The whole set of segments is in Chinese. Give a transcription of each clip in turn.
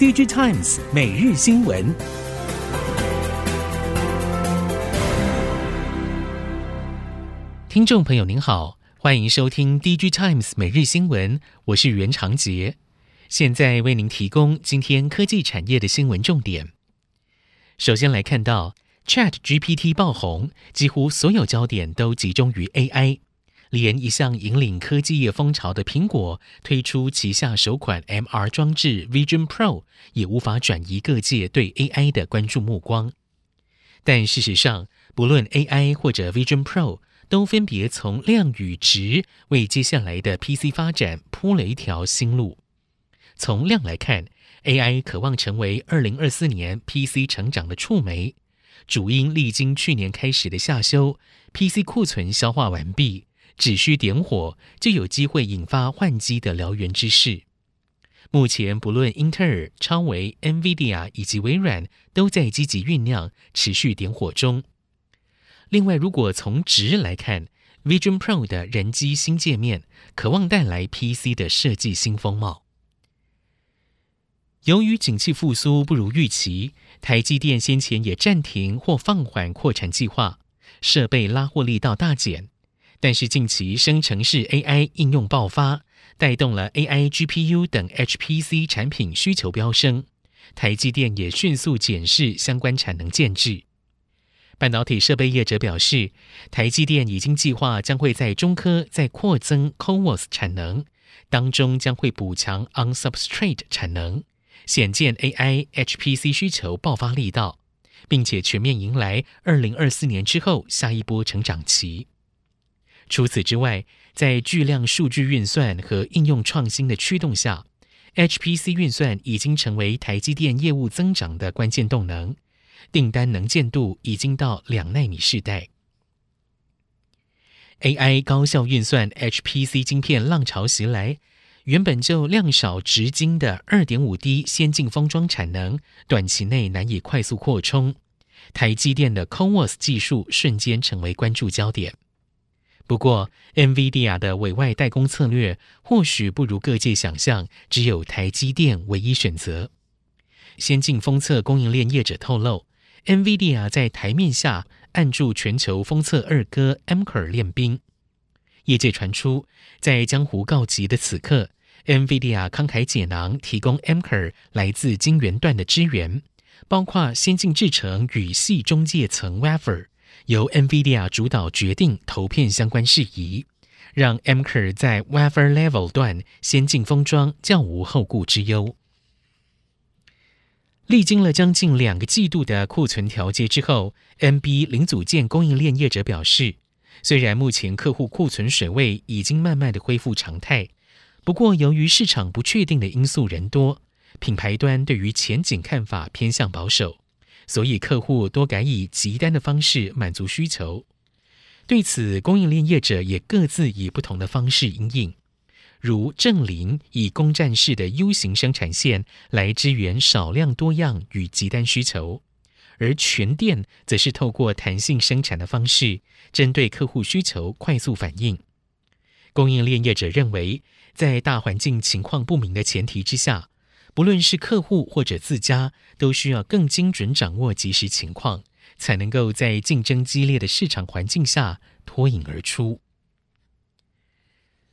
DigiTimes 每日新闻，听众朋友您好，欢迎收听 DigiTimes 每日新闻，我是袁长杰，现在为您提供今天科技产业的新闻重点。首先来看到 ChatGPT 爆红，几乎所有焦点都集中于 AI。连一向引领科技业风潮的苹果推出旗下首款 MR 装置 Vision Pro，也无法转移各界对 AI 的关注目光。但事实上，不论 AI 或者 Vision Pro，都分别从量与值为接下来的 PC 发展铺了一条新路。从量来看，AI 可望成为2024年 PC 成长的触媒，主因历经去年开始的下修，PC 库存消化完毕。只需点火，就有机会引发换机的燎原之势。目前，不论英特尔、超微、NVIDIA 以及微软，都在积极酝酿，持续点火中。另外，如果从值来看，Vision Pro 的人机新界面，渴望带来 PC 的设计新风貌。由于景气复苏不如预期，台积电先前也暂停或放缓扩产计划，设备拉货力道大减。但是近期生成式 AI 应用爆发，带动了 AI GPU 等 HPC 产品需求飙升，台积电也迅速检视相关产能建置。半导体设备业者表示，台积电已经计划将会在中科再扩增 CoWoS 产能，当中将会补强 On-Substrate 产能，显见 AI HPC 需求爆发力道，并且全面迎来二零二四年之后下一波成长期。除此之外，在巨量数据运算和应用创新的驱动下，HPC 运算已经成为台积电业务增长的关键动能，订单能见度已经到两纳米世代。AI 高效运算 HPC 晶片浪潮袭来，原本就量少质精的二点五 D 先进封装产能，短期内难以快速扩充，台积电的 CoWoS 技术瞬间成为关注焦点。不过，NVIDIA 的委外代工策略或许不如各界想象，只有台积电唯一选择。先进封测供应链业者透露，NVIDIA 在台面下按住全球封测二哥 Amkor 练兵。业界传出，在江湖告急的此刻，NVIDIA 慷慨解囊，提供 Amkor 来自晶圆段的支援，包括先进制程与系中介层 Wafer。由 NVIDIA 主导决定投片相关事宜，让 Amkor 在 Wafer Level 段先进封装较无后顾之忧。历经了将近两个季度的库存调节之后，NB 零组件供应链业者表示，虽然目前客户库存水位已经慢慢的恢复常态，不过由于市场不确定的因素人多，品牌端对于前景看法偏向保守。所以，客户多改以急单的方式满足需求。对此，供应链业者也各自以不同的方式应应，如正林以攻占式的 U 型生产线来支援少量多样与急单需求，而全电则是透过弹性生产的方式，针对客户需求快速反应。供应链业者认为，在大环境情况不明的前提之下，不论是客户或者自家，都需要更精准掌握即时情况，才能够在竞争激烈的市场环境下脱颖而出。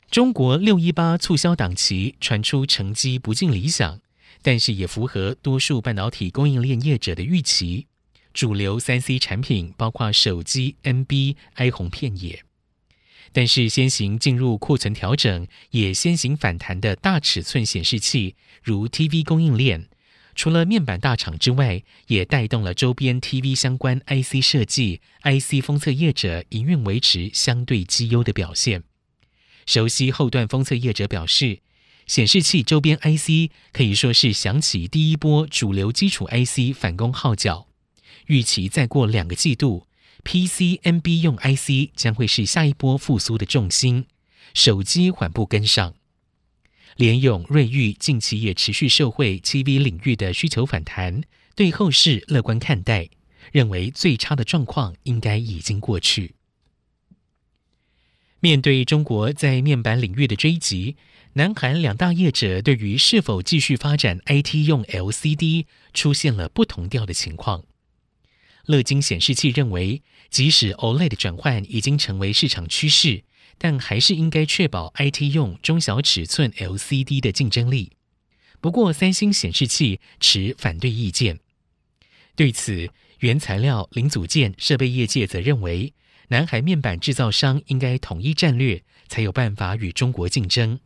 中国六一八促销档期传出成绩不尽理想，但是也符合多数半导体供应链业者的预期。主流三 C 产品包括手机、NB、哀鸿片野。但是先行进入库存调整，也先行反弹的大尺寸显示器，如 TV 供应链，除了面板大厂之外，也带动了周边 TV 相关 IC 设计、IC 封测业者营运维持相对绩优的表现。熟悉后段封测业者表示，显示器周边 IC 可以说是响起第一波主流基础 IC 反攻号角，预期再过两个季度。PC、NB 用 IC 将会是下一波复苏的重心，手机缓步跟上。联咏、瑞昱近期也持续受惠 TV 领域的需求反弹，对后市乐观看待，认为最差的状况应该已经过去。面对中国在面板领域的追击，南韩两大业者对于是否继续发展 IT 用 LCD 出现了不同调的情况。乐金显示器认为，即使 OLED 转换已经成为市场趋势，但还是应该确保 IT 用中小尺寸 LCD 的竞争力。不过，三星显示器持反对意见。对此，原材料、零组件、设备业界则认为，南海面板制造商应该统一战略，才有办法与中国竞争。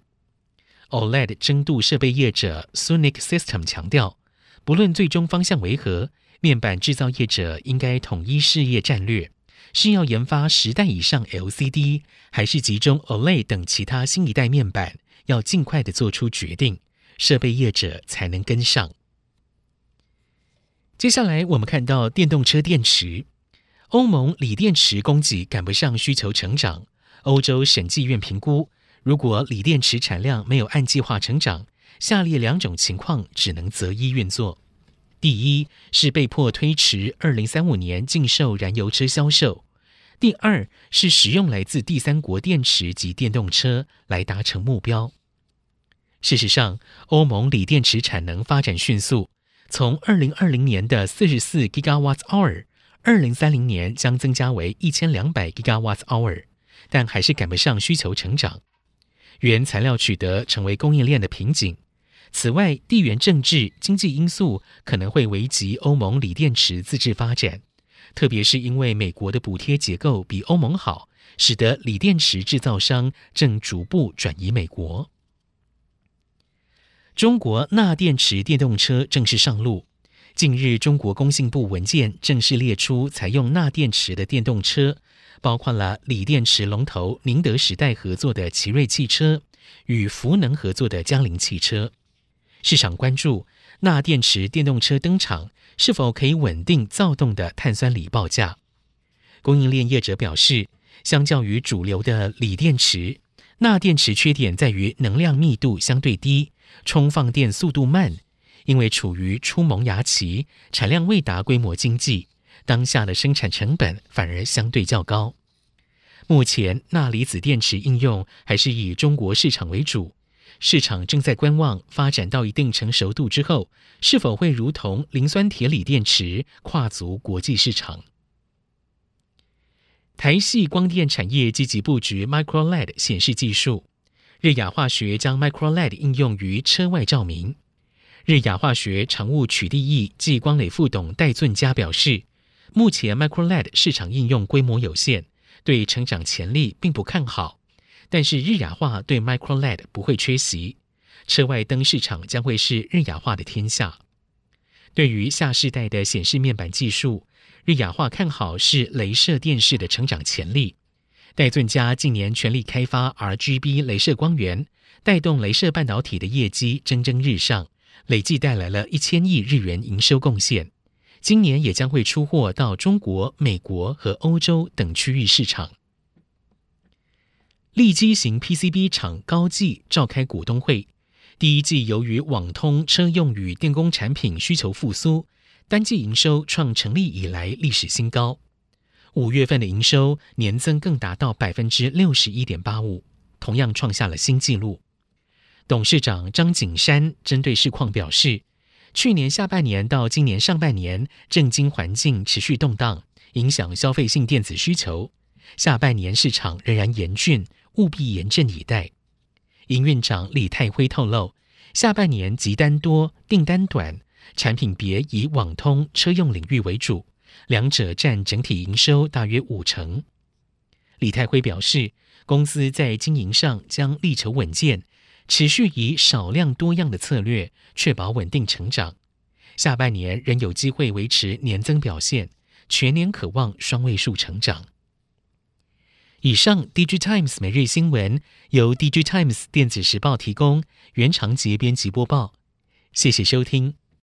OLED 深度设备业者 Sunic System 强调，不论最终方向为何，面板制造业者应该统一事业战略，是要研发十代以上 LCD，还是集中 OLED 等其他新一代面板，要尽快地做出决定，设备业者才能跟上。接下来，我们看到电动车电池。欧盟锂电池供给赶不上需求成长。欧洲审计院评估，如果锂电池产量没有按计划成长，下列两种情况只能择一运作：第一是被迫推迟二零三五年禁售燃油车销售；第二是使用来自第三国电池及电动车来达成目标。事实上，欧盟锂电池产能发展迅速，从二零二零年的四十四 Gigawatt-hour。二零三零年将增加为一千两百 Gigawatt-hour，但还是赶不上需求成长。原材料取得成为供应链的瓶颈。此外，地缘政治、经济因素可能会危及欧盟锂电池自制发展，特别是因为美国的补贴结构比欧盟好，使得锂电池制造商正逐步转移美国。中国钠电池电动车正式上路。近日，中国工信部文件正式列出采用钠电池的电动车，包括了锂电池龙头宁德时代合作的奇瑞汽车与福能合作的江铃汽车。市场关注钠电池电动车登场是否可以稳定躁动的碳酸锂报价。供应链业者表示，相较于主流的锂电池，钠电池缺点在于能量密度相对低，充放电速度慢。因为处于初萌芽期，产量未达规模经济，当下的生产成本反而相对较高。目前钠离子电池应用还是以中国市场为主，市场正在观望发展到一定成熟度之后，是否会如同磷酸铁锂电池跨足国际市场。台系光电产业积极布局 Micro LED 显示技术，日亚化学将 Micro LED 应用于车外照明。日亚化学常务取缔义暨光磊副董戴俊佳表示，目前 Micro LED 市场应用规模有限，对成长潜力并不看好。但是日亚化对 Micro LED 不会缺席，车外灯市场将会是日亚化的天下。对于下世代的显示面板技术，日亚化看好是镭射电视的成长潜力。戴俊家近年全力开发 RGB 镭射光源，带动镭射半导体的业绩蒸蒸日上。累计带来了一千亿日元营收贡献，今年也将会出货到中国、美国和欧洲等区域市场。利基型 PCB 厂高技召开股东会，第一季由于网通、车用与电工产品需求复苏，单季营收创成立以来历史新高。五月份的营收年增更达到百分之六十一点八五，同样创下了新纪录。董事长张景山针对市况表示，去年下半年到今年上半年，政经环境持续动荡，影响消费性电子需求。下半年市场仍然严峻，务必严阵以待。营运长李泰辉透露，下半年集单多，订单短，产品别以网通、车用领域为主，两者占整体营收大约五成。李泰辉表示，公司在经营上将力求稳健。持续以少量多样的策略，确保稳定成长。下半年仍有机会维持年增表现，全年可望双位数成长。以上，DigiTimes 每日新闻由 DigiTimes 电子时报提供，原长节编辑播报。谢谢收听。